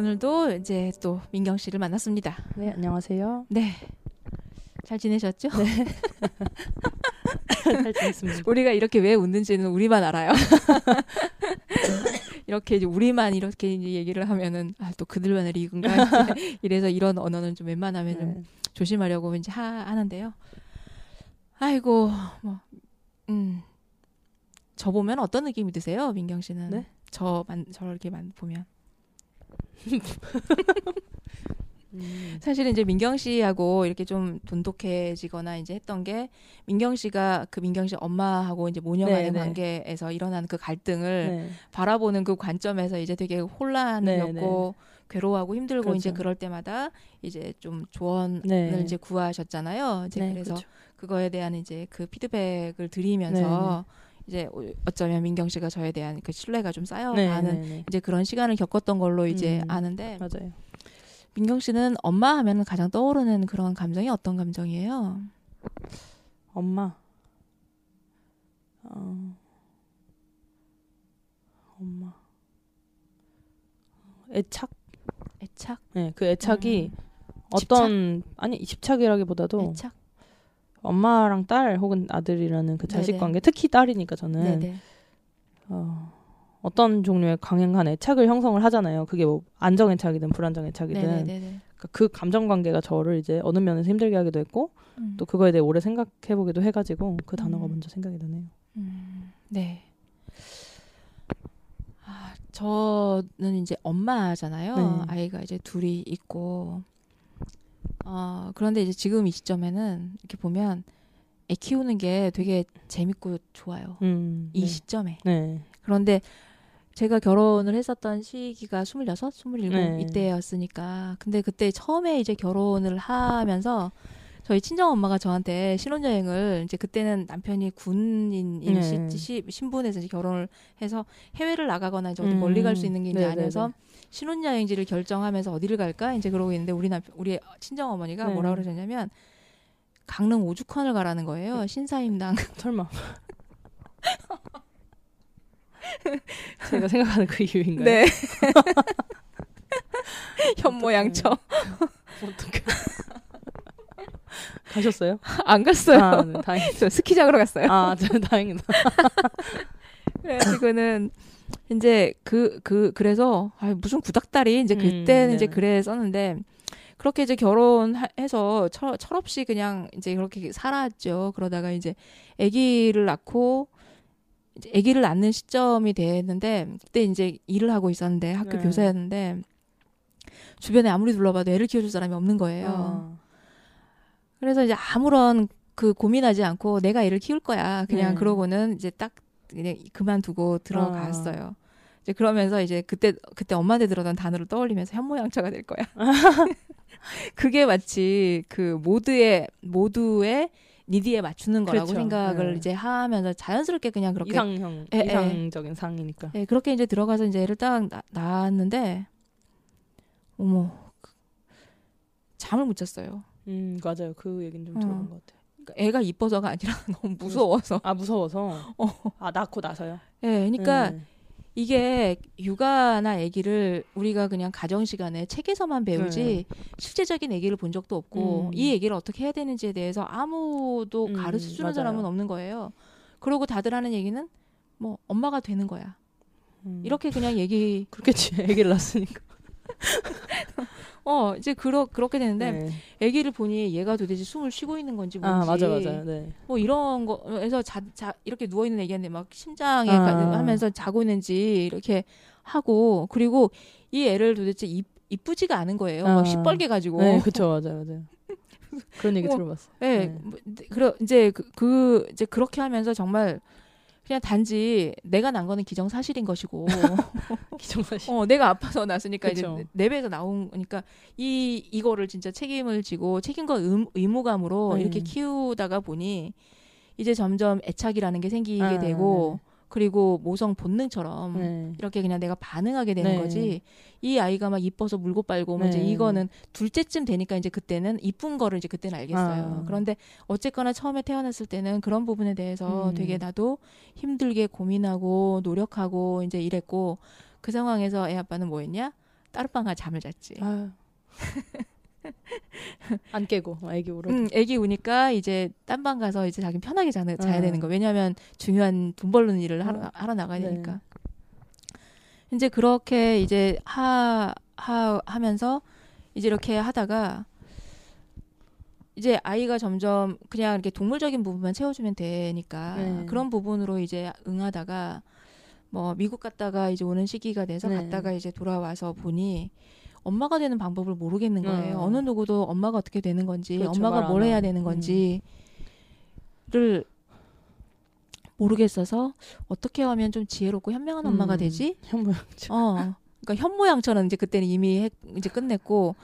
오늘도 이제 또 민경 씨를 만났습니다. 네, 안녕하세요. 네. 잘 지내셨죠? 네. 잘 지냈습니다. 우리가 이렇게 왜 웃는지는 우리만 알아요. 이렇게 이제 우리만 이렇게 이제 얘기를 하면은 아, 또 그들만의 리그인가 이래서 이런 언어는 좀 웬만하면 좀 네. 조심하려고 이제 하, 하는데요. 아이고 뭐 음. 저 보면 어떤 느낌이 드세요, 민경 씨는? 네? 저만 저렇게만 보면 음. 사실은 이제 민경 씨하고 이렇게 좀 돈독해지거나 이제 했던 게 민경 씨가 그 민경 씨 엄마하고 이제 모녀간의 네, 네. 관계에서 일어나는 그 갈등을 네. 바라보는 그 관점에서 이제 되게 혼란이었고 괴로워하고 힘들고 그렇죠. 이제 그럴 때마다 이제 좀 조언을 네. 이제 구하셨잖아요. 이제 네, 그래서 그쵸. 그거에 대한 이제 그 피드백을 드리면서 이제 어쩌면 민경 씨가 저에 대한 그 신뢰가 좀 쌓여가는 네, 네, 네. 이제 그런 시간을 겪었던 걸로 이제 음, 아는데 맞아요. 민경 씨는 엄마 하면 가장 떠오르는 그런 감정이 어떤 감정이에요? 엄마. 어. 엄마. 애착? 애착? 네, 그 애착이 음. 어떤 아니 집착이라기보다도 애착? 엄마랑 딸 혹은 아들이라는 그 자식 네네. 관계, 특히 딸이니까 저는 네네. 어, 어떤 종류의 강행한 애착을 형성을 하잖아요. 그게 뭐 안정 애착이든 불안정 애착이든. 그러니까 그 감정 관계가 저를 이제 어느 면에서 힘들게 하기도 했고 음. 또 그거에 대해 오래 생각해 보기도 해가지고 그 단어가 음. 먼저 생각이 나네요. 음, 네. 아, 저는 이제 엄마잖아요. 네. 아이가 이제 둘이 있고. 어, 그런데 이제 지금 이 시점에는 이렇게 보면 애 키우는 게 되게 재밌고 좋아요. 음, 이 네. 시점에. 네. 그런데 제가 결혼을 했었던 시기가 26, 27 네. 이때였으니까. 근데 그때 처음에 이제 결혼을 하면서 저희 친정 엄마가 저한테 신혼여행을 이제 그때는 남편이 군인 네. 시, 시, 신분에서 이제 결혼을 해서 해외를 나가거나 이제 어디 음. 멀리 갈 수 있는 게 이제 네네네. 아니어서 신혼여행지를 결정하면서 어디를 갈까 이제 그러고 있는데 우리 남편 우리 친정 어머니가 네. 뭐라 그러셨냐면 강릉 오죽헌을 가라는 거예요 신사임당 설마. 제가 생각하는 그 이유인가요? 네 현모양처 어떻게 가셨어요? 안 갔어요 아, 네, 다행이다. 저 스키장으로 갔어요 아, 저 다행이다. 그래가지고는 이제 그 그 그래서 아 무슨 구닥다리 이제 음, 그때는 이제 네. 그래 썼는데 그렇게 이제 결혼해서 철, 철없이 그냥 이제 그렇게 살았죠. 그러다가 이제 아기를 낳고 이제 아기를 낳는 시점이 됐는데 그때 이제 일을 하고 있었는데 학교 네. 교사였는데 주변에 아무리 둘러봐도 애를 키워줄 사람이 없는 거예요. 아, 그래서 이제 아무런 그 고민하지 않고 내가 애를 키울 거야. 그냥 네. 그러고는 이제 딱 그냥 그만두고 들어갔어요. 이제 그러면서 이제 그때 그때 엄마한테 들었던 단어를 떠올리면서 현모양처가 될 거야. 그게 마치 그 모두의 모두의 니디에 맞추는 거라고 그렇죠. 생각을 네. 이제 하면서 자연스럽게 그냥 그렇게 이상형, 예, 예. 이상적인 상이니까. 네, 그렇게 이제 들어가서 이제 애를 딱 낳- 낳았는데 어머 그- 잠을 못 잤어요. 음, 맞아요. 그 얘기는 좀 어. 들어본 것 같아요. 그러니까 애가 이뻐서가 아니라 너무 무서워서. 아, 무서워서. 어. 아, 낳고 나서요? 예, 그러니까 네. 이게 육아나 아기를 우리가 그냥 가정 시간에 책에서만 배우지 실제적인 아기를 본 적도 없고 음. 이 아기를 어떻게 해야 되는지에 대해서 아무도 음, 가르쳐 주는 맞아요. 사람은 없는 거예요. 그러고 다들 하는 얘기는 뭐 엄마가 되는 거야. 음. 이렇게 그냥 얘기 그렇겠지. 아기를 낳았으니까. 어 이제 그러 그렇게 되는데 네. 아기를 보니 얘가 도대체 숨을 쉬고 있는 건지 뭔지 아, 맞아, 맞아요. 네. 뭐 이런 거에서 자, 자 이렇게 누워 있는 애기한테 막 심장에 아. 가- 하면서 자고 있는지 이렇게 하고 그리고 이 애를 도대체 이, 이쁘지가 않은 거예요. 아. 막 시뻘게 가지고. 네, 그쵸, 맞아요, 맞아요. 그런 얘기 뭐, 들어봤어요. 네. 네. 뭐, 그래 이제 그, 그 이제 그렇게 하면서 정말 그냥 단지 내가 난 거는 기정사실인 것이고 기정사실. 어 내가 아파서 그쵸. 이제 내 배에서 나온 거니까 이 이거를 진짜 책임을 지고 책임과 의, 의무감으로 네. 이렇게 키우다가 보니 이제 점점 애착이라는 게 생기게 아, 되고 그리고 모성 본능처럼 네. 이렇게 그냥 내가 반응하게 되는 네. 거지. 이 아이가 막 이뻐서 물고 빨고 뭐 이제 네. 이거는 둘째쯤 되니까 이제 그때는 이쁜 거를 이제 그때는 알겠어요. 아. 그런데 어쨌거나 처음에 태어났을 때는 그런 부분에 대해서 음. 되게 나도 힘들게 고민하고 노력하고 이제 이랬고 그 상황에서 애 아빠는 뭐 했냐? 따르빵가 잠을 잤지. 아유. 안 깨고 아기 울어. 응, 애기 우니까 이제 딴 방 가서 이제 자기 편하게 자는, 자야 아. 되는 거. 왜냐하면 중요한 돈 벌는 일을 하러, 아. 하러 나가야 네. 되니까. 이제 그렇게 이제 하, 하, 하면서 이제 이렇게 하다가 이제 아이가 점점 그냥 이렇게 동물적인 부분만 채워주면 되니까 네. 그런 부분으로 이제 응하다가 뭐 미국 갔다가 이제 오는 시기가 돼서 네. 갔다가 이제 돌아와서 보니 엄마가 되는 방법을 모르겠는 거예요. 어. 어느 누구도 엄마가 어떻게 되는 건지, 그렇죠, 엄마가 말뭘안 해야. 되는 건지를 모르겠어서 어떻게 하면 좀 지혜롭고 현명한 엄마가 음. 되지? 현모양처. 어. 그러니까 현모양처는 이제 그때는 이미 했, 이제 끝냈고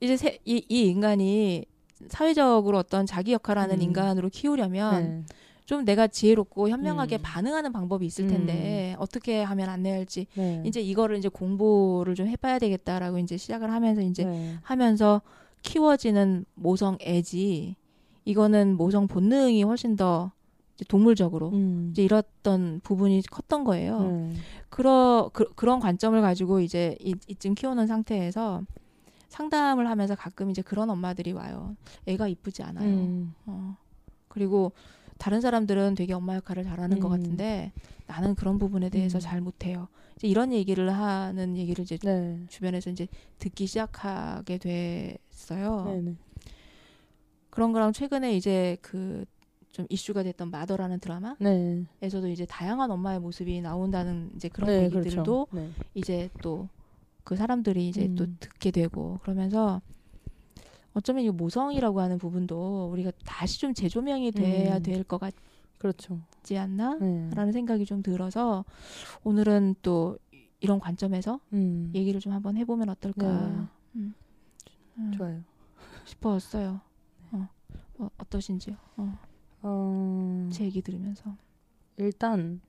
이제 세, 이, 이 인간이 사회적으로 어떤 자기 역할하는 음. 인간으로 키우려면 네. 좀 내가 지혜롭고 현명하게 음. 반응하는 방법이 있을 텐데 어떻게 하면 안 내야 할지 네. 이제 이거를 이제 공부를 좀 해봐야 되겠다라고 이제 시작을 하면서 이제 네. 하면서 키워지는 모성 애지 이거는 모성 본능이 훨씬 더 이제 동물적으로 음. 이제 이랬던 부분이 컸던 거예요. 네. 그러 그, 그런 관점을 가지고 이제 이, 이쯤 키우는 상태에서 상담을 하면서 가끔 이제 그런 엄마들이 와요. 애가 이쁘지 않아요. 음. 어. 그리고 다른 사람들은 되게 엄마 역할을 잘하는 것 음. 같은데 나는 그런 부분에 대해서 음. 잘 못해요. 이제 이런 얘기를 하는 얘기를 이제 네. 주변에서 이제 듣기 시작하게 됐어요. 네. 네. 그런 거랑 최근에 이제 그 좀 이슈가 됐던 마더라는 드라마에서도 네. 이제 다양한 엄마의 모습이 나온다는 이제 그런 네, 얘기들도 그렇죠. 네. 이제 또 그 사람들이 이제 또 음. 듣게 되고 그러면서 어쩌면 이 모성이라고 하는 부분도 우리가 다시 좀 재조명이 돼야 음. 될것 같지 그렇죠. 않나? 네. 라는 생각이 좀 들어서 오늘은 또 이런 관점에서 음. 얘기를 좀 한번 해보면 어떨까 네. 음. 음, 좋아요. 싶었어요. 어. 어, 어떠신지요? 어, 어, 제 얘기 들으면서. 일단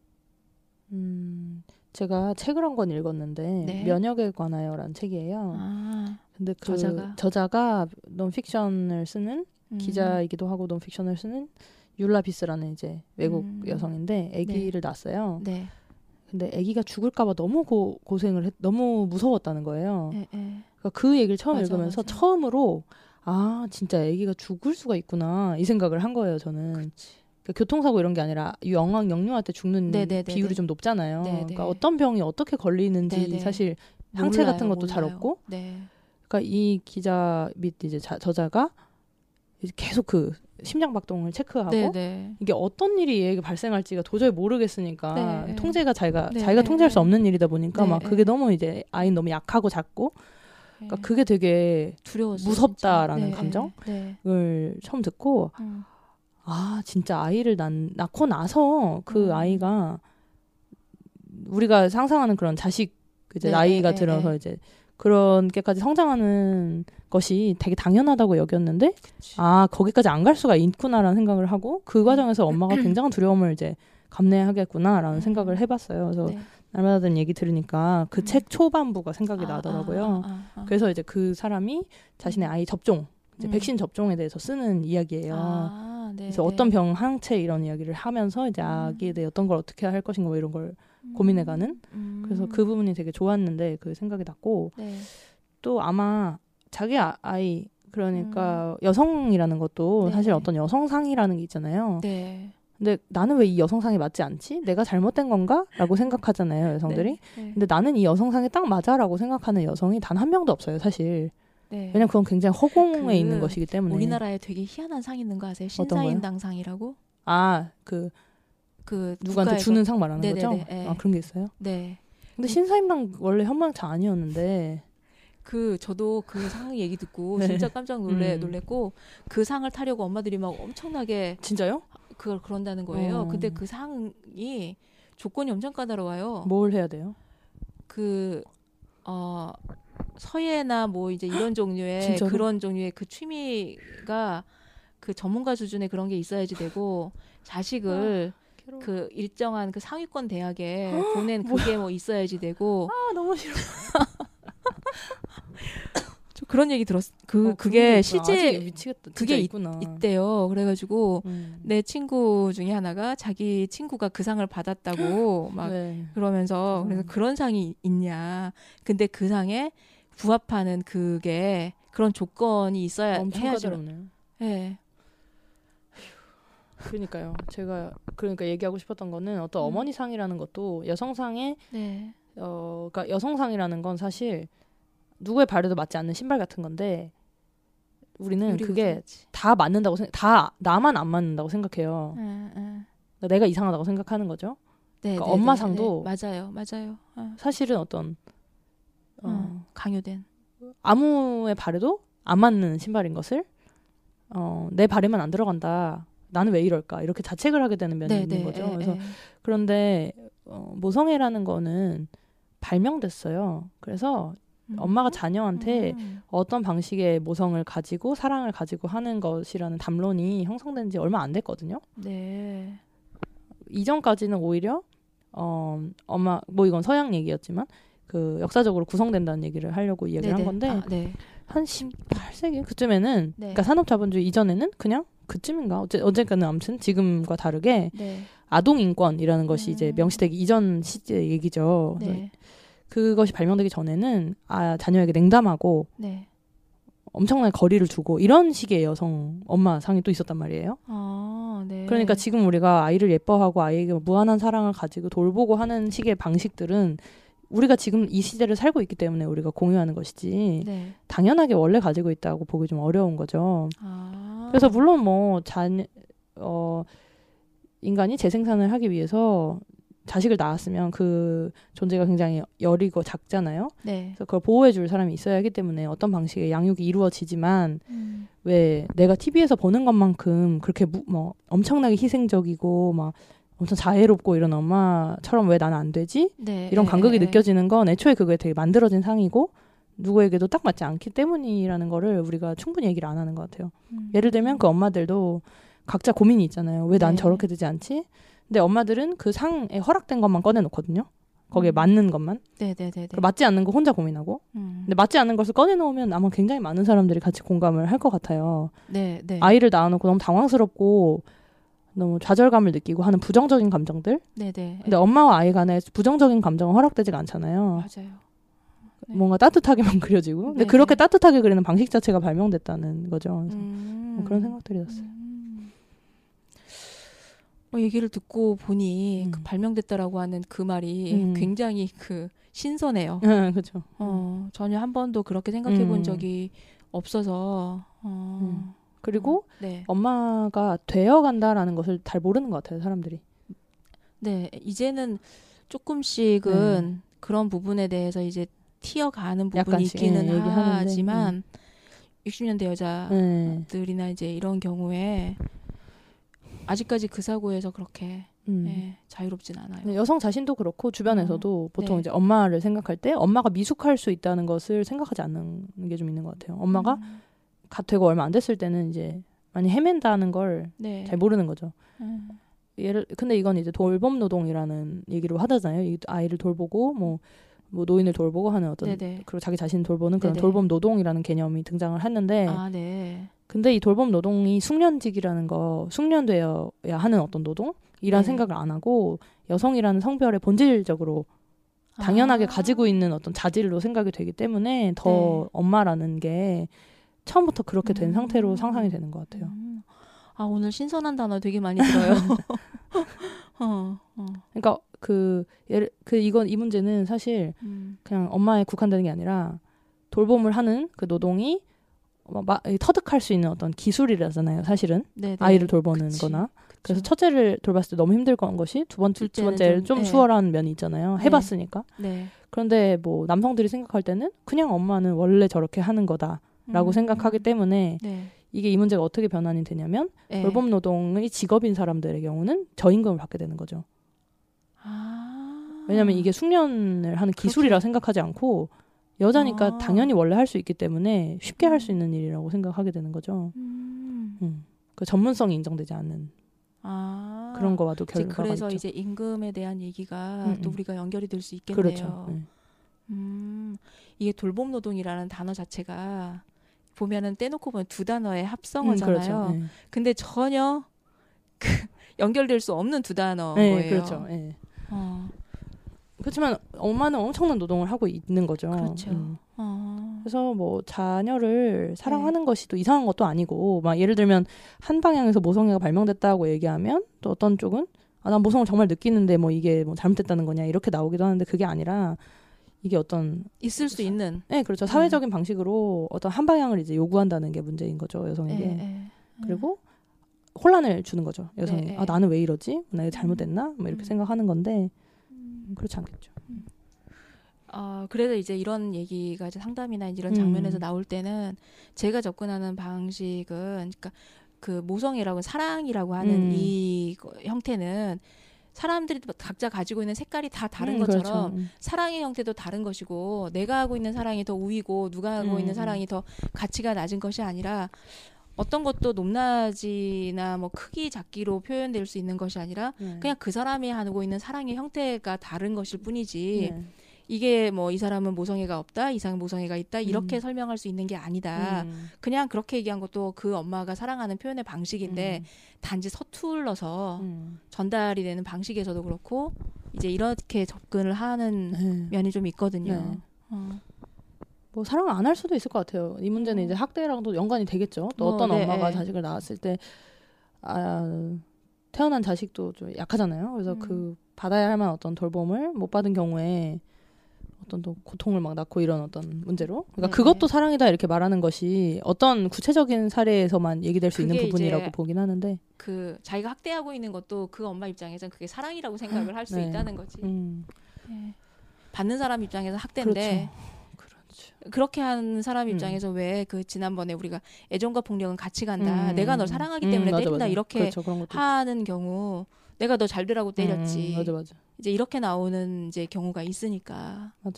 음, 제가 책을 한 권 읽었는데 네. 면역에 관하여라는 책이에요. 아, 근데 그 저자가? 저자가 논픽션을 쓰는 음. 기자이기도 하고 논픽션을 쓰는 율라 비스라는 이제 외국 음. 여성인데 아기를 낳았어요. 네. 근데 아기가 죽을까봐 너무 고, 고생을 했, 너무 무서웠다는 거예요. 예, 예. 그러니까 그 얘기를 처음 맞아, 읽으면서 맞아. 처음으로 아 진짜 아기가 죽을 수가 있구나 이 생각을 한 거예요. 저는 그 러니까 교통사고 이런 게 아니라 영왕 영유아 때 죽는 네네네네. 비율이 좀 높잖아요. 네네. 그러니까 어떤 병이 어떻게 걸리는지 네네. 사실 항체 몰라요, 같은 것도 잘 몰라요. 없고 네. 그러니까 이 기자 및 이제 자, 저자가 이제 계속 그 심장 박동을 체크하고 네, 네. 이게 어떤 일이 얘에게 발생할지가 도저히 모르겠으니까 네. 통제가 자기가 네, 자기가 네, 통제할 수 네. 없는 일이다 보니까 네, 막 네. 그게 너무 이제 아이는 너무 약하고 작고 그러니까 그게 되게 두려웠어요. 무섭다라는 진짜. 네, 감정? 네. 을 처음 듣고 음. 아 진짜 아이를 낳, 낳고 나서 그 음. 아이가 우리가 상상하는 그런 자식 이제 네, 나이가 네, 들어서 네. 이제 그런 게까지 성장하는 것이 되게 당연하다고 여겼는데 아 거기까지 안 갈 수가 있구나라는 생각을 하고 그 과정에서 엄마가 굉장한 두려움을 이제 감내하겠구나라는 음. 생각을 해봤어요. 그래서 네. 날마다 듣는 얘기 들으니까 그 음. 책 초반부가 생각이 아, 나더라고요. 아, 아, 아. 그래서 이제 그 사람이 자신의 아이 접종, 이제 음. 백신 접종에 대해서 쓰는 이야기예요. 아, 네, 그래서 네. 어떤 병 항체 이런 이야기를 하면서 이제 음. 아기에 대해 어떤 걸 어떻게 할 것인가 뭐 이런 걸 고민해가는? 음. 그래서 그 부분이 되게 좋았는데 그 생각이 났고 네. 또 아마 자기 아, 아이 그러니까 여성이라는 것도 음. 네. 사실 어떤 여성상이라는 게 있잖아요. 네. 근데 나는 왜 이 여성상이 맞지 않지? 내가 잘못된 건가?라고 생각하잖아요, 여성들이. 네. 근데 나는 이 여성상이 딱 맞아 라고 생각하는 여성이 단 한 명도 없어요, 사실. 네. 왜냐면 그건 굉장히 허공에 그 있는 것이기 때문에. 우리나라에 되게 희한한 상 있는 거 아세요? 신사임당상이라고? 아, 그 그 누구한테 주는 상 말하는 네네네, 거죠? 예. 아, 그런 게 있어요? 네. 근데 신사임당 원래 현망차 아니었는데 그 저도 그 상 얘기 듣고 네. 진짜 깜짝 놀래 음. 놀랬고 그 상을 타려고 엄마들이 막 엄청나게 진짜요? 그걸 그런다는 거예요. 어. 근데 그 상이 조건이 엄청 까다로워요. 뭘 해야 돼요? 그 어, 서예나 뭐 이제 이런 종류의? 그런 종류의 그 취미가 그 전문가 수준의 그런 게 있어야지 되고 자식을 그 일정한 그 상위권 대학에 보낸 그게 뭐 있어야지 되고 아 너무 싫어. 저 그런 얘기 들었 그 어, 그게. 실제 미치겠다. 그게 있-. 있대요. 그래가지고 음. 내 친구 중에 하나가 자기 친구가 그 상을 받았다고 막 네. 그러면서 그래서 음. 그런 상이 있냐. 근데 그 상에 부합하는 그게 그런 조건이 있어야 엄청 해야죠. 까다롭네요. 예. 그러니까요. 제가 그러니까 얘기하고 싶었던 거는 어떤 음. 어머니 상이라는 것도 여성상의 네. 어 그러니까 여성상이라는 건 사실 누구의 발에도 맞지 않는 신발 같은 건데 우리는 그게 같이. 다 맞는다고 생각 다 나만 안 맞는다고 생각해요. 예, 예. 그러니까 내가 이상하다고 생각하는 거죠. 네, 그러니까 네, 엄마 네, 상도 네. 맞아요, 맞아요. 어, 사실은 어떤 어, 어, 강요된. 아무의 발에도 안 맞는 신발인 것을 어, 내 발에만 안 들어간다. 나는 왜 이럴까? 이렇게 자책을 하게 되는 면이 네, 있는 네. 거죠. 예, 그래서 예. 그런데 어, 모성애라는 거는 발명됐어요. 그래서 음. 엄마가 자녀한테 음. 어떤 방식의 모성을 가지고 사랑을 가지고 하는 것이라는 담론이 형성된 지 얼마 안 됐거든요. 네. 이전까지는 오히려 어, 엄마 뭐 이건 서양 얘기였지만 그 역사적으로 구성된다는 얘기를 하려고 이야기를 네, 한 네. 건데 아, 네. 한 18세기 그쯤에는 네. 그러니까 산업자본주의 이전에는 그냥 그쯤인가 어째 어쨌거나 아무튼 지금과 다르게 네. 아동 인권이라는 것이 이제 음. 명시되기 이전 시제 얘기죠. 네. 그것이 발명되기 전에는 아 자녀에게 냉담하고 네. 엄청나게 거리를 두고 이런 식의 여성 엄마 상이 또 있었단 말이에요. 아, 네. 그러니까 지금 우리가 아이를 예뻐하고 아이에게 무한한 사랑을 가지고 돌보고 하는 식의 방식들은 우리가 지금 이 시대를 살고 있기 때문에 우리가 공유하는 것이지 네. 당연하게 원래 가지고 있다고 보기 좀 어려운 거죠. 아. 그래서 물론 뭐 잔, 어, 인간이 재생산을 하기 위해서 자식을 낳았으면 그 존재가 굉장히 여리고 작잖아요. 네. 그래서 그걸 보호해줄 사람이 있어야 하기 때문에 어떤 방식의 양육이 이루어지지만 음. 왜 내가 TV에서 보는 것만큼 그렇게 무, 뭐 엄청나게 희생적이고 막 엄청 자애롭고 이런 엄마처럼 왜 나는 안 되지? 네. 이런 예, 간극이 예, 예. 느껴지는 건 애초에 그게 되게 만들어진 상이고 누구에게도 딱 맞지 않기 때문이라는 거를 우리가 충분히 얘기를 안 하는 것 같아요. 음. 예를 들면 그 엄마들도 각자 고민이 있잖아요. 왜난 네. 저렇게 되지 않지? 근데 엄마들은 그 상에 허락된 것만 꺼내놓거든요. 거기에 음. 맞는 것만. 네네네네. 그리고 맞지 않는 거 혼자 고민하고. 음. 근데 맞지 않는 것을 꺼내놓으면 아마 굉장히 많은 사람들이 같이 공감을 할 것 같아요. 네, 네. 아이를 낳아놓고 너무 당황스럽고 너무 좌절감을 느끼고 하는 부정적인 감정들. 네네. 근데 엄마와 아이 간에 부정적인 감정은 허락되지가 않잖아요. 맞아요. 네. 뭔가 따뜻하게만 그려지고. 근데 네, 그렇게 네. 따뜻하게 그리는 방식 자체가 발명됐다는 거죠. 그래서 음. 뭐 그런 생각들이 들었어요. 음. 뭐 얘기를 듣고 보니 음. 그 발명됐다라고 하는 그 말이 음. 굉장히 그 신선해요. 응, 그렇죠. 어, 전혀 한 번도 그렇게 생각해 본 음. 적이 없어서. 어. 음. 그리고 네. 엄마가 되어간다라는 것을 잘 모르는 것 같아요, 사람들이. 네, 이제는 조금씩은 그런 부분에 대해서 이제 튀어가는 부분이 있기는 예, 얘기하는데, 하지만 60년대 여자들이나 네. 이제 이런 경우에 아직까지 그 사고에서 그렇게 음. 예, 자유롭진 않아요. 네, 여성 자신도 그렇고 주변에서도 보통 네. 이제 엄마를 생각할 때 엄마가 미숙할 수 있다는 것을 생각하지 않는 게 좀 있는 것 같아요. 엄마가 음, 갓 되고 얼마 안 됐을 때는 이제 많이 헤맨다는 걸잘 네. 모르는 거죠. 음, 예를 근데 이건 이제 돌봄 노동이라는 얘기로 하잖아요. 이 아이를 돌보고 뭐, 뭐 노인을 돌보고 하는 어떤 네네. 그리고 자기 자신을 돌보는 그런 네네. 돌봄 노동이라는 개념이 등장을 했는데 아, 네. 근데 이 돌봄 노동이 숙련직이라는 거 숙련되어야 하는 어떤 노동이란 네. 생각을 안 하고 여성이라는 성별의 본질적으로 당연하게 아. 가지고 있는 어떤 자질로 생각이 되기 때문에 더 네. 엄마라는 게 처음부터 그렇게 된 음. 상태로 상상이 되는 것 같아요. 음. 아, 오늘 신선한 단어 되게 많이 들어요. 어, 어. 그러니까 그 예를 그 이건 이 문제는 사실 음. 그냥 엄마에 국한되는 게 아니라 돌봄을 하는 그 노동이 어, 마, 터득할 수 있는 어떤 기술이라잖아요. 사실은 네네. 아이를 돌보는 그치. 거나 그쵸. 그래서 첫째를 돌봤을 때 너무 힘들 건 것이 두 번째 두 번째를 좀, 좀, 네. 수월한 면이 있잖아요. 네. 해봤으니까. 네. 그런데 뭐 남성들이 생각할 때는 그냥 엄마는 원래 저렇게 하는 거다 라고 음. 생각하기 때문에 네. 이게 이 문제가 어떻게 변환이 되냐면 네. 돌봄 노동의 직업인 사람들의 경우는 저임금을 받게 되는 거죠. 아. 왜냐하면 이게 숙련을 하는 기술이라 생각하지 않고 여자니까 아. 당연히 원래 할 수 있기 때문에 쉽게 할수 음. 있는 일이라고 생각하게 되는 거죠. 음. 음. 그 전문성이 인정되지 않는 아. 그런 거와도 결과가 그래서 있죠. 이제 임금에 대한 얘기가 음, 또 음. 우리가 연결이 될 수 있겠네요. 그렇죠. 네. 음, 이게 돌봄 노동이라는 단어 자체가 보면은 떼놓고 보면 두 단어의 음, 합성어잖아요. 그렇죠. 네. 근데 전혀 그 연결될 수 없는 두 단어인 네, 거예요. 그렇죠. 네. 어, 그렇지만 엄마는 엄청난 노동을 하고 있는 거죠. 그렇죠. 음. 어, 그래서 뭐 자녀를 네. 사랑하는 것이 또 이상한 것도 아니고 막 예를 들면 한 방향에서 모성애가 발명됐다고 얘기하면 또 어떤 쪽은 아 난 모성을 정말 느끼는데 뭐 이게 뭐 잘못됐다는 거냐 이렇게 나오기도 하는데 그게 아니라 이게 어떤 있을 수 있는. 네 그렇죠 사회적인 방식으로 어떤 한 방향을 이제 요구한다는 게 문제인 거죠 예, 여성에게 예. 그리고 혼란을 주는 거죠 여성이 네, 아 네. 나는 왜 이러지 나 이거 잘못됐나 뭐 이렇게 음. 생각하는 건데 음. 그렇지 않겠죠 어, 그래서 이제 이런 얘기가 이제 상담이나 이런 음. 장면에서 나올 때는 제가 접근하는 방식은 그러니까 그 모성애라고 사랑이라고 하는 음. 이 거- 형태는 사람들이 각자 가지고 있는 색깔이 다 다른 음, 것처럼 그렇죠. 음. 사랑의 형태도 다른 것이고 내가 하고 있는 사랑이 더 우위고 누가 하고 음, 있는 음. 사랑이 더 가치가 낮은 것이 아니라 어떤 것도 높낮이나 뭐 크기 작기로 표현될 수 있는 것이 아니라 네. 그냥 그 사람이 하고 있는 사랑의 형태가 다른 것일 뿐이지 네. 이게 뭐 이 사람은 모성애가 없다, 이 사람은 모성애가 있다 이렇게 음. 설명할 수 있는 게 아니다. 음. 그냥 그렇게 얘기한 것도 그 엄마가 사랑하는 표현의 방식인데 음. 단지 서툴러서 음. 전달이 되는 방식에서도 그렇고 이제 이렇게 접근을 하는 네. 면이 좀 있거든요. 네. 어. 뭐 사랑을 안 할 수도 있을 것 같아요. 이 문제는 음. 이제 학대랑도 연관이 되겠죠. 또 어, 어떤 네, 엄마가 네. 자식을 낳았을 때 아, 태어난 자식도 좀 약하잖아요. 그래서 음. 그 받아야 할 만한 어떤 돌봄을 못 받은 경우에 어떤 또 고통을 막 낳고 이런 어떤 문제로 그러니까 네, 그것도 네. 사랑이다 이렇게 말하는 것이 어떤 구체적인 사례에서만 얘기될 수 있는 부분이라고 보긴 하는데 그 자기가 학대하고 있는 것도 그 엄마 입장에서는 그게 사랑이라고 생각을 할수 네. 있다는 거지. 음, 예. 받는 사람 입장에서 학대인데 그렇죠. 그렇게 하는 사람 음. 입장에서 왜그 지난번에 우리가 애정과 폭력은 같이 간다. 음. 내가 널 사랑하기 음, 때문에 맞아, 때린다 맞아. 이렇게 그렇죠. 하는 경우 내가 너 잘 되라고 때렸지. 음, 맞아 맞아. 이제 이렇게 나오는 이제 경우가 있으니까. 맞아요.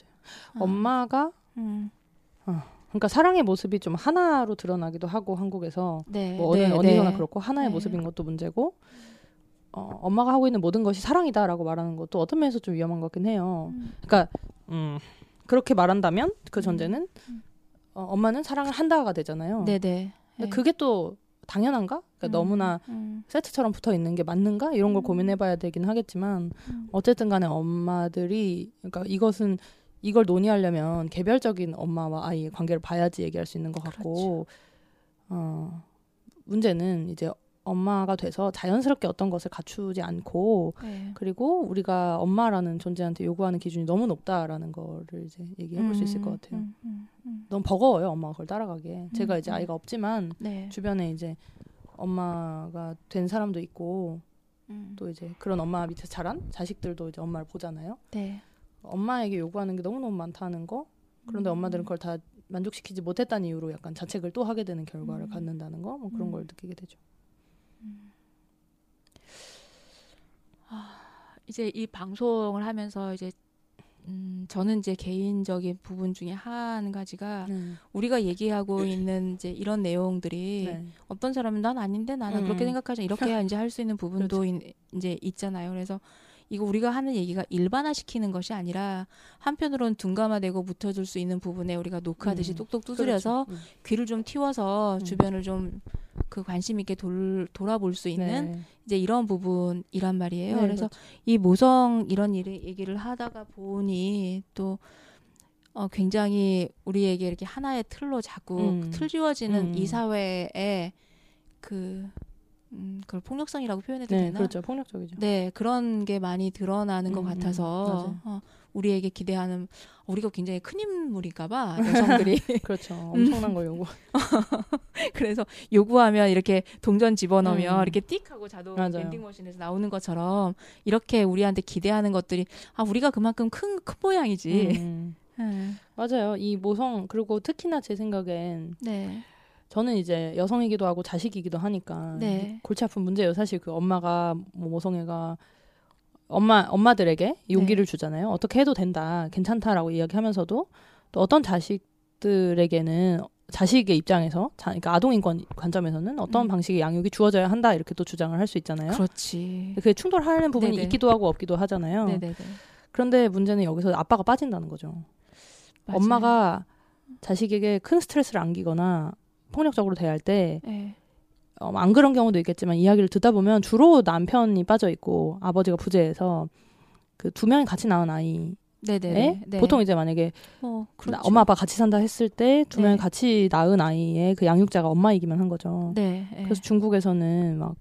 어. 엄마가 음. 그러니까 사랑의 모습이 좀 하나로 드러나기도 하고 한국에서 네. 뭐 어느 네, 어디서나 네. 그렇고 하나의 네. 모습인 것도 문제고 어, 엄마가 하고 있는 모든 것이 사랑이다라고 말하는 것도 어떤 면에서 좀 위험한 것 같긴 해요. 음. 그러니까 음, 그렇게 말한다면 그 전제는 음. 어, 엄마는 사랑을 한다가 되잖아요. 네, 네. 근데 네. 그게 또 당연한가? 그러니까 음, 너무나 음, 세트처럼 붙어 있는 게 맞는가? 이런 걸 음. 고민해봐야 되긴 하겠지만 음. 어쨌든 간에 엄마들이 그러니까 이것은 이걸 논의하려면 개별적인 엄마와 아이의 관계를 봐야지 얘기할 수 있는 것 같고 그렇죠. 어 문제는 이제 엄마가 돼서 자연스럽게 어떤 것을 갖추지 않고 네. 그리고 우리가 엄마라는 존재한테 요구하는 기준이 너무 높다라는 거를 이제 얘기해 볼수 있을 것 같아요. 음, 음, 음. 너무 버거워요, 엄마가 그걸 따라가기에. 제가 이제 음. 아이가 없지만 네. 주변에 이제 엄마가 된 사람도 있고 음. 또 이제 그런 엄마 밑에 자란 자식들도 이제 엄마를 보잖아요. 네. 엄마에게 요구하는 게 너무 너무 많다는 거. 그런데 음. 엄마들은 그걸 다 만족시키지 못했다는 이유로 약간 자책을 또 하게 되는 결과를 음. 갖는다는 거. 뭐 그런 음. 걸 느끼게 되죠. 이제 이 방송을 하면서 이제 음, 저는 이제 개인적인 부분 중에 한 가지가 우리가 얘기하고 있는 이제 이런 내용들이 네. 어떤 사람은 난 아닌데 나는 음. 그렇게 생각하지 이렇게 해야 이제 할수 있는 부분도 이- 이제 있잖아요. 그래서 이거 우리가 하는 얘기가 일반화시키는 것이 아니라 한편으로는 둔감화되고 붙어줄 수 있는 부분에 우리가 녹화하듯이 음. 똑똑 두드려서 그렇죠. 귀를 좀 틔워서 음. 주변을 좀 그 관심 있게 돌, 돌아볼 수 있는 네. 이제 이런 부분이란 말이에요. 네, 그래서 이 모성 이런 일을 얘기를 하다가 보니 또 어, 굉장히 우리에게 이렇게 하나의 틀로 자꾸 음. 틀지워지는 음. 이 사회에 그 음, 그걸 폭력성이라고 표현해도 네, 되나? 그렇죠. 폭력적이죠. 네, 그런 게 많이 드러나는 것 음, 음, 같아서. 어, 우리에게 기대하는 우리가 굉장히 큰 인물인가봐 여성들이 그렇죠. 음. 엄청난 걸 요구. 그래서 요구하면 이렇게 동전 집어넣으면 음. 이렇게 띡 하고 자동 맞아요. vending머신에서 나오는 것처럼 이렇게 우리한테 기대하는 것들이 아 우리가 그만큼 큰 큰 모양이지. 음. 네. 맞아요. 이 모성 그리고 특히나 제 생각엔 네. 저는 이제 여성이기도 하고 자식이기도 하니까 네. 골치 아픈 문제예요. 사실 그 엄마가 뭐 모성애가 엄마 엄마들에게 용기를 주잖아요. 어떻게 해도 된다, 괜찮다라고 이야기하면서도 또 어떤 자식들에게는 자식의 입장에서 자, 그러니까 아동 인권 관점에서는 어떤 음. 방식의 양육이 주어져야 한다 이렇게 또 주장을 할 수 있잖아요. 그렇지. 그게 충돌하는 부분이 네네. 있기도 하고 없기도 하잖아요. 네네네. 그런데 문제는 여기서 아빠가 빠진다는 거죠. 맞아요. 엄마가 자식에게 큰 스트레스를 안기거나 폭력적으로 대할 때 네. 어, 안 그런 경우도 있겠지만 이야기를 듣다 보면 주로 남편이 빠져 있고 아버지가 부재해서 그 두 명이 같이 낳은 아이에 네네네. 네. 보통 이제 만약에 어, 나- 그렇죠. 엄마 아빠 같이 산다 했을 때두 네. 명이 같이 낳은 아이의 그 양육자가 엄마이기만 한 거죠. 네. 네. 그래서 중국에서는 막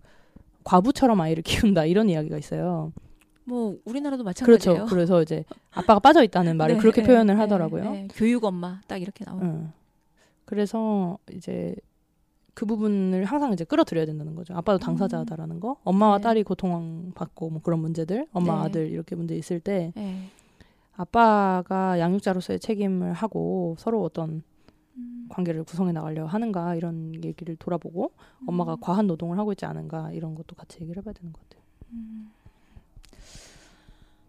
과부처럼 아이를 키운다 이런 이야기가 있어요. 뭐 우리나라도 마찬가지예요. 그렇죠. 그래서 이제 아빠가 빠져 있다는 말을 네, 그렇게 네, 표현을 네, 하더라고요. 네. 교육 엄마 딱 이렇게 나오는. 응. 그래서 이제 그 부분을 항상 이제 끌어들여야 된다는 거죠. 아빠도 당사자다라는 거. 엄마와 네. 딸이 고통받고 뭐 그런 문제들, 엄마 네. 아들 이렇게 문제 있을 때 네. 아빠가 양육자로서의 책임을 하고 서로 어떤 음. 관계를 구성해 나가려 하는가 이런 얘기를 돌아보고 엄마가 음. 과한 노동을 하고 있지 않은가 이런 것도 같이 얘기를 해봐야 되는 것 같아요.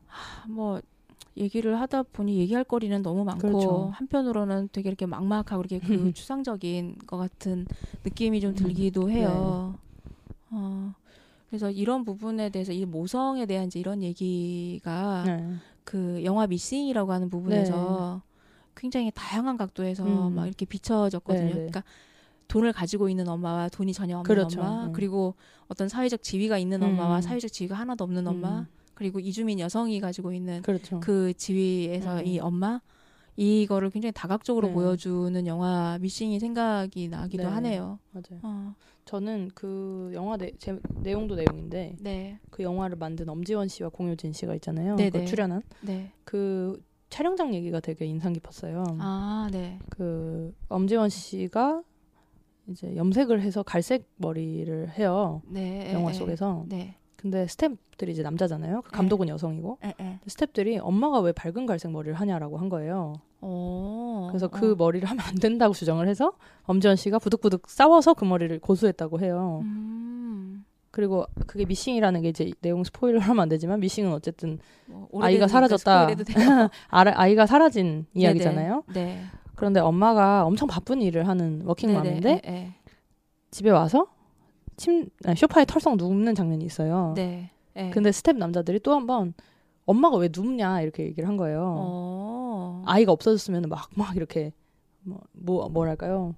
하, 뭐 얘기를 하다 보니 얘기할 거리는 너무 많고 그렇죠. 한편으로는 되게 이렇게 막막하고 이렇게 그 추상적인 것 같은 느낌이 좀 들기도 해요. 어, 그래서 이런 부분에 대해서 이 모성에 대한 이제 이런 얘기가 네. 그 영화 미싱이라고 하는 부분에서 굉장히 다양한 각도에서 음. 막 이렇게 비춰졌거든요. 네, 네. 그러니까 돈을 가지고 있는 엄마와 돈이 전혀 없는 그렇죠. 엄마, 음. 그리고 어떤 사회적 지위가 있는 음. 엄마와 사회적 지위가 하나도 없는 엄마, 음. 그리고 이주민 여성이 가지고 있는 그렇죠. 그 지위에서 음. 이 엄마 이거를 굉장히 다각적으로 네. 보여주는 영화 미싱이 생각이 나기도 네. 하네요. 맞아요. 어, 저는 그 영화 내, 제, 내용도 내용인데 네, 그 영화를 만든 엄지원 씨와 공효진 씨가 있잖아요. 네네. 그 출연한 네, 그 촬영장 얘기가 되게 인상 깊었어요. 아, 네, 그 엄지원 씨가 이제 염색을 해서 갈색 머리를 해요. 네, 영화 에, 속에서. 네, 근데 스탭들이 이제 남자잖아요. 그 감독은 여성이고. 에, 에. 스탭들이 엄마가 왜 밝은 갈색 머리를 하냐라고 한 거예요. 오, 그래서 그 어. 머리를 하면 안 된다고 주장을 해서 엄지원 씨가 부득부득 싸워서 그 머리를 고수했다고 해요. 음, 그리고 그게 미싱이라는 게 이제 내용 스포일러 하면 안 되지만 미싱은 어쨌든 뭐 아이가 오래된 사라졌다. 아, 아이가 사라진 이야기잖아요. 네, 그런데 엄마가 엄청 바쁜 일을 하는 워킹맘인데 네, 네, 집에 와서 침 아니, 소파에 털썩 눕는 장면이 있어요. 네. 네. 근데 스텝 남자들이 또 한 번 엄마가 왜 눕냐 이렇게 얘기를 한 거예요. 어. 아이가 없어졌으면 막막 이렇게 뭐, 뭐 뭐랄까요?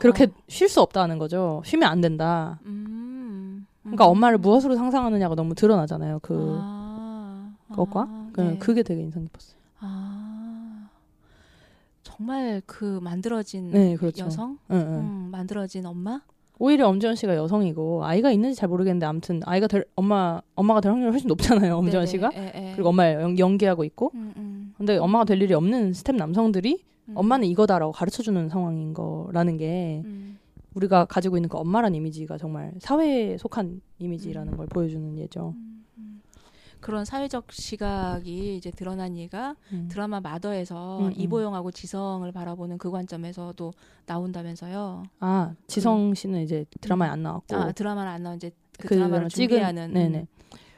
그렇게 쉴 수 없다는 거죠. 쉬면 안 된다. 음. 그러니까 음. 엄마를 무엇으로 상상하느냐가 너무 드러나잖아요. 그 아. 그것과 아, 그, 네. 그게 되게 인상 깊었어요. 아. 정말 그 만들어진 네, 그렇죠. 여성, 응, 응. 음, 만들어진 엄마. 오히려 엄지원 씨가 여성이고 아이가 있는지 잘 모르겠는데 아무튼 아이가 될 엄마 엄마가 될 확률이 훨씬 높잖아요. 엄지원 네네, 씨가 예, 예. 그리고 엄마를 연, 연기하고 있고 음, 음, 근데 엄마가 될 일이 없는 스텝 남성들이 음. 엄마는 이거다라고 가르쳐 주는 상황인 거라는 게 음. 우리가 가지고 있는 그 엄마란 이미지가 정말 사회에 속한 이미지라는 음. 걸 보여주는 예죠. 그런 사회적 시각이 이제 드러난 예가 음. 드라마 마더에서 음, 음. 이보영하고 지성을 바라보는 그 관점에서도 나온다면서요. 아 지성 씨는 이제 드라마에 안 나왔고 아 드라마는 안 나온 이제 그, 그 드라마를 찍은- 준비하는. 네네.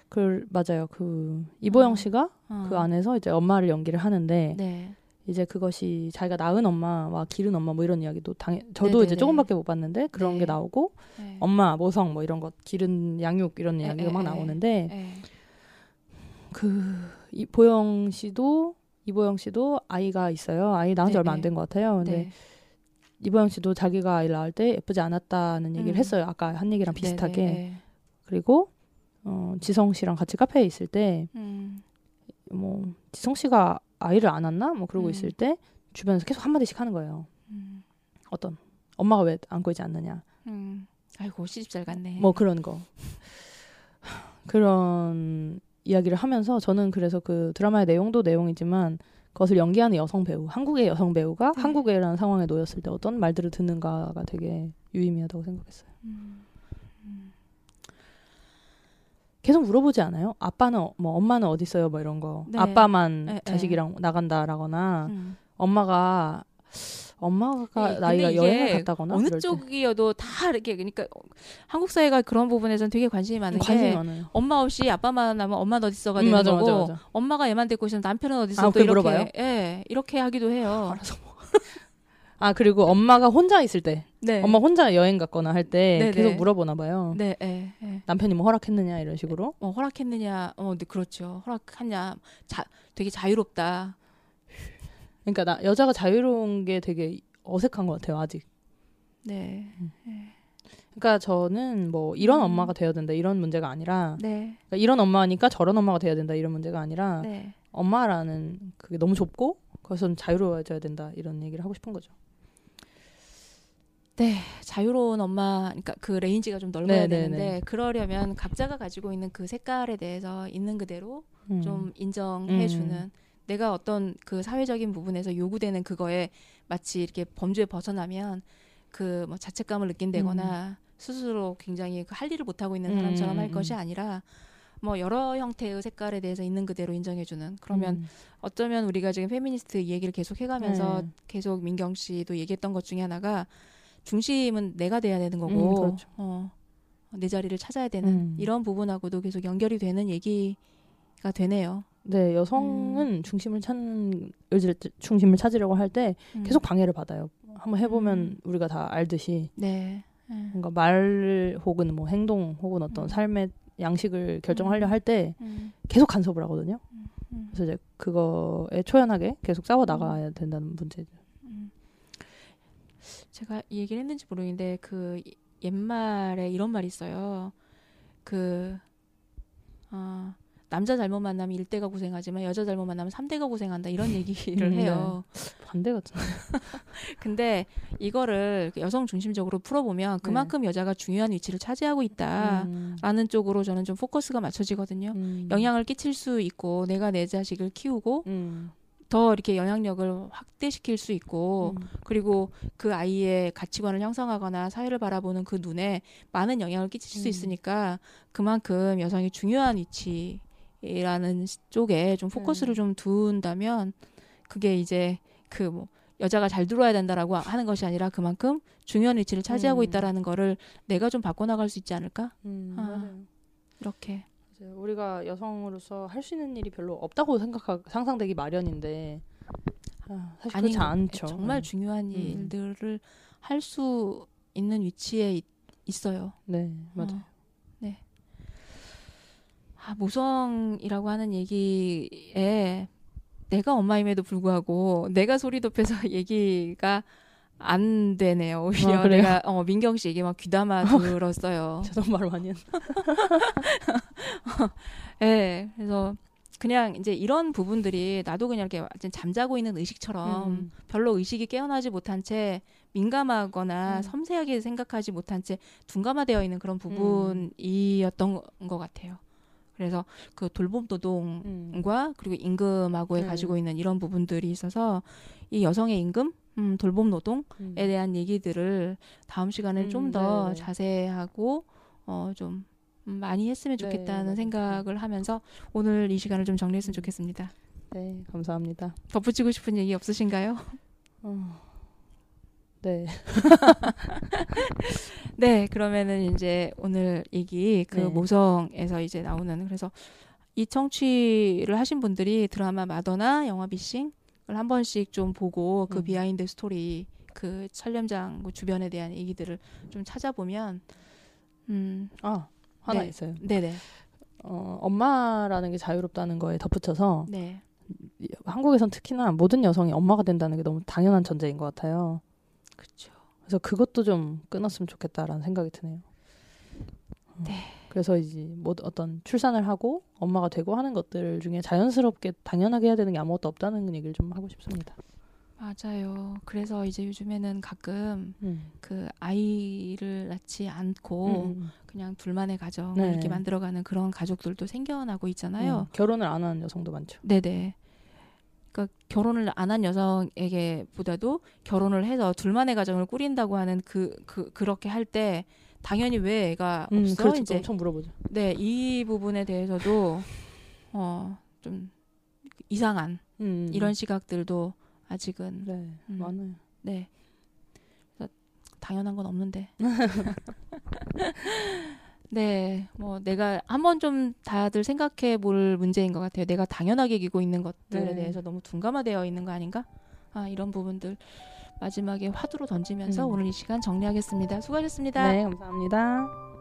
그 맞아요. 그 이보영 어. 씨가 음. 그 안에서 이제 엄마를 연기를 하는데 네. 이제 그것이 자기가 낳은 엄마와 기른 엄마 뭐 이런 이야기도 당 저도 네네네. 이제 조금밖에 못 봤는데 그런 네. 게 나오고 네. 엄마 모성 뭐 이런 것 기른 양육 이런 에, 이야기가 에, 막 에. 나오는데 네. 그 이 보영 씨도 이보영 씨도 아이가 있어요. 아이 낳은 지 네, 얼마 안 네. 된것 같아요. 근데 네. 이보영 씨도 자기가 아이를 낳을 때 예쁘지 않았다는 얘기를 음. 했어요. 아까 한 얘기랑 비슷하게. 네, 네, 그리고 어, 지성 씨랑 같이 카페에 있을 네. 음. 때뭐 지성 씨가 아이를 안 낳나 뭐 그러고 음. 있을 때 주변에서 계속 한 마디씩 하는 거예요. 음. 어떤 엄마가 왜 안고 있지 않느냐. 음. 아이고 시집 잘 갔네. 뭐 그런 거. 그런 이야기를 하면서 저는 그래서 그 드라마의 내용도 내용이지만 그것을 연기하는 여성 배우, 한국의 여성 배우가 네. 한국이라는 상황에 놓였을 때 어떤 말들을 듣는가가 되게 유의미하다고 생각했어요. 음. 계속 물어보지 않아요? 아빠는 어- 뭐 엄마는 어디 있어요? 뭐 이런 거. 네. 아빠만 네, 네. 자식이랑 나간다라거나 음. 엄마가 엄마가 네, 나이가 여행을 갔다거나 어느. 쪽이어도 다 이렇게 그러니까 한국 사회가 그런 부분에서는 되게 관심이 많은 관심이 게 많아요. 엄마 없이 아빠만 하면 엄마는 어디 있어가 음, 되는 맞아, 거고 맞아, 맞아. 엄마가 얘만 데리고 있으면 남편은 어디 있어 아, 또 이렇게 물어봐요? 예 이렇게 하기도 해요. 알아서 뭐. 아 그리고 엄마가 혼자 있을 때, 네. 엄마 혼자 여행 갔거나 할때 네, 계속 네. 물어보나 봐요. 네, 예, 예. 남편이 뭐 허락했느냐 이런 식으로. 뭐 허락했느냐? 어, 네, 그렇죠. 허락하냐? 자, 되게 자유롭다. 그러니까 나 여자가 자유로운 게 되게 어색한 것 같아요 아직. 네, 그러니까 저는 뭐 이런 음. 엄마가 되어야 된다 이런 문제가 아니라 네, 그러니까 이런 엄마니까 저런 엄마가 돼야 된다 이런 문제가 아니라 네. 엄마라는 그게 너무 좁고 그것은 자유로워져야 된다 이런 얘기를 하고 싶은 거죠. 자유로운 엄마, 그러니까 그 range가 좀 넓어야 네, 네, 되는데 네. 그러려면 각자가 가지고 있는 그 색깔에 대해서 있는 그대로 음. 좀 인정해주는 음. 내가 어떤 그 사회적인 부분에서 요구되는 그거에 마치 이렇게 범주에 벗어나면 그 뭐 자책감을 느낀다거나 스스로 굉장히 그 할 일을 못 하고 있는 사람처럼 음, 할 음, 것이 음. 아니라 뭐 여러 형태의 색깔에 대해서 있는 그대로 인정해주는 그러면 음. 어쩌면 우리가 지금 페미니스트 얘기를 계속 해가면서 네. 계속 민경 씨도 얘기했던 것 중에 하나가 중심은 내가 돼야 되는 거고 음, 그렇죠. 어, 내 자리를 찾아야 되는 음. 이런 부분하고도 계속 연결이 되는 얘기가 되네요. 네 여성은 중심을 찾는 의지를 중심을 찾으려고 할때 음. 계속 방해를 받아요. 한번 해보면 음. 우리가 다 알듯이 네. 네. 뭔가 말 혹은 뭐 행동 혹은 어떤 음. 삶의 양식을 결정하려 할때 음, 계속 간섭을 하거든요. 음, 그래서 이제 그거에 초연하게 계속 싸워 나가야 된다는 문제죠. 음. 제가 이 얘기를 했는지 모르겠는데 그 옛말에 이런 말이 있어요. 그 어, 남자 잘못 만나면 일대가 고생하지만 여자 잘못 만나면 삼대가 고생한다 이런 얘기를 음, 해요. 반대 같은. 근데 이거를 여성 중심적으로 풀어보면 그만큼 여자가 중요한 위치를 차지하고 있다라는 음. 쪽으로 저는 좀 포커스가 맞춰지거든요. 음. 영향을 끼칠 수 있고 내가 내 자식을 키우고 음. 더 이렇게 영향력을 확대시킬 수 있고 음. 그리고 그 아이의 가치관을 형성하거나 사회를 바라보는 그 눈에 많은 영향을 끼칠 수 음. 있으니까 그만큼 여성이 중요한 위치 라는 쪽에 좀 포커스를 음. 좀 둔다면 그게 이제 그 뭐 여자가 잘 들어야 된다라고 하는 것이 아니라 그만큼 중요한 위치를 차지하고 음. 있다라는 거를 내가 좀 바꿔나갈 수 있지 않을까 음, 아. 맞아요. 이렇게 맞아요. 우리가 여성으로서 할 수 있는 일이 별로 없다고 생각하 상상되기 마련인데 아, 사실 아닌 그렇지 않죠. 정말 음. 중요한 음. 일들을 할 수 있는 위치에 있, 있어요. 네, 맞아요. 어, 네. 아, 모성이라고 하는 얘기에 내가 엄마임에도 불구하고 내가 소리 덮여서 얘기가 안 되네요. 오히려 아? 내가 어, 민경 씨 얘기 막 귀담아 들었어요. 저도 말 많이 했. 예. 그래서 그냥 이제 이런 부분들이 나도 그냥 이렇게 잠자고 있는 의식처럼 음. 별로 의식이 깨어나지 못한 채 민감하거나 음. 섬세하게 생각하지 못한 채 둔감화되어 있는 그런 부분이었던 것 같아요. 그래서 그 돌봄 노동 음. 과 그리고 임금하고에 음. 가지고 있는 이런 부분들이 있어서 이 여성의 임금, 음, 돌봄 노동에 음. 대한 얘기들을 다음 시간에 음, 좀더 네네. 자세하고 어, 좀 음, 많이 했으면 네, 좋겠다는 맞아요. 생각을 하면서 오늘 이 시간을 좀 정리했으면 좋겠습니다. 네, 감사합니다. 덧붙이고 싶은 얘기 없으신가요? 어. 네. 네, 그러면은 이제 오늘 얘기 그 네. 모성에서 이제 나오는 그래서 이 청취를 하신 분들이 드라마 마더나 영화 미씽을 한 번씩 좀 보고 그 음. behind story 그 촬영장 뭐 주변에 대한 얘기들을 좀 찾아보면 음, 아, 하나 네. 있어요. 네 네, 어, 엄마라는 게 자유롭다는 거에 덧붙여서 네, 이- 한국에선 특히나 모든 여성이 엄마가 된다는 게 너무 당연한 전제인 것 같아요. 그래서 그것도 좀 끊었으면 좋겠다라는 생각이 드네요. 어, 네. 그래서 이제 뭐 어떤 출산을 하고 엄마가 되고 하는 것들 중에 자연스럽게 당연하게 해야 되는 게 아무것도 없다는 얘기를 좀 하고 싶습니다. 맞아요. 그래서 이제 요즘에는 가끔 음. 그 아이를 낳지 않고 음, 음, 그냥 둘만의 가정을 네. 이렇게 만들어가는 그런 가족들도 생겨나고 음. 있잖아요. 결혼을 안 하는 여성도 많죠. 네네. 그러니까 결혼을 안 한 여성에게 보다도 결혼을 해서 둘만의 가정을 꾸린다고 하는 그, 그 그렇게 할 때 당연히 왜 애가 음, 없어? 그렇죠. 이제 엄청 물어보죠. 네 이 부분에 대해서도 어 좀 이상한 음, 이런 시각들도 아직은 네 음. 많아요. 네 당연한 건 없는데 네 뭐 내가 한번 좀 다들 생각해 볼 문제인 것 같아요 내가 당연하게 기고 있는 것들에 네. 대해서 너무 둔감화되어 있는 거 아닌가 아 이런 부분들 마지막에 화두로 던지면서 음. 오늘 이 시간 정리하겠습니다 수고하셨습니다. 네 감사합니다.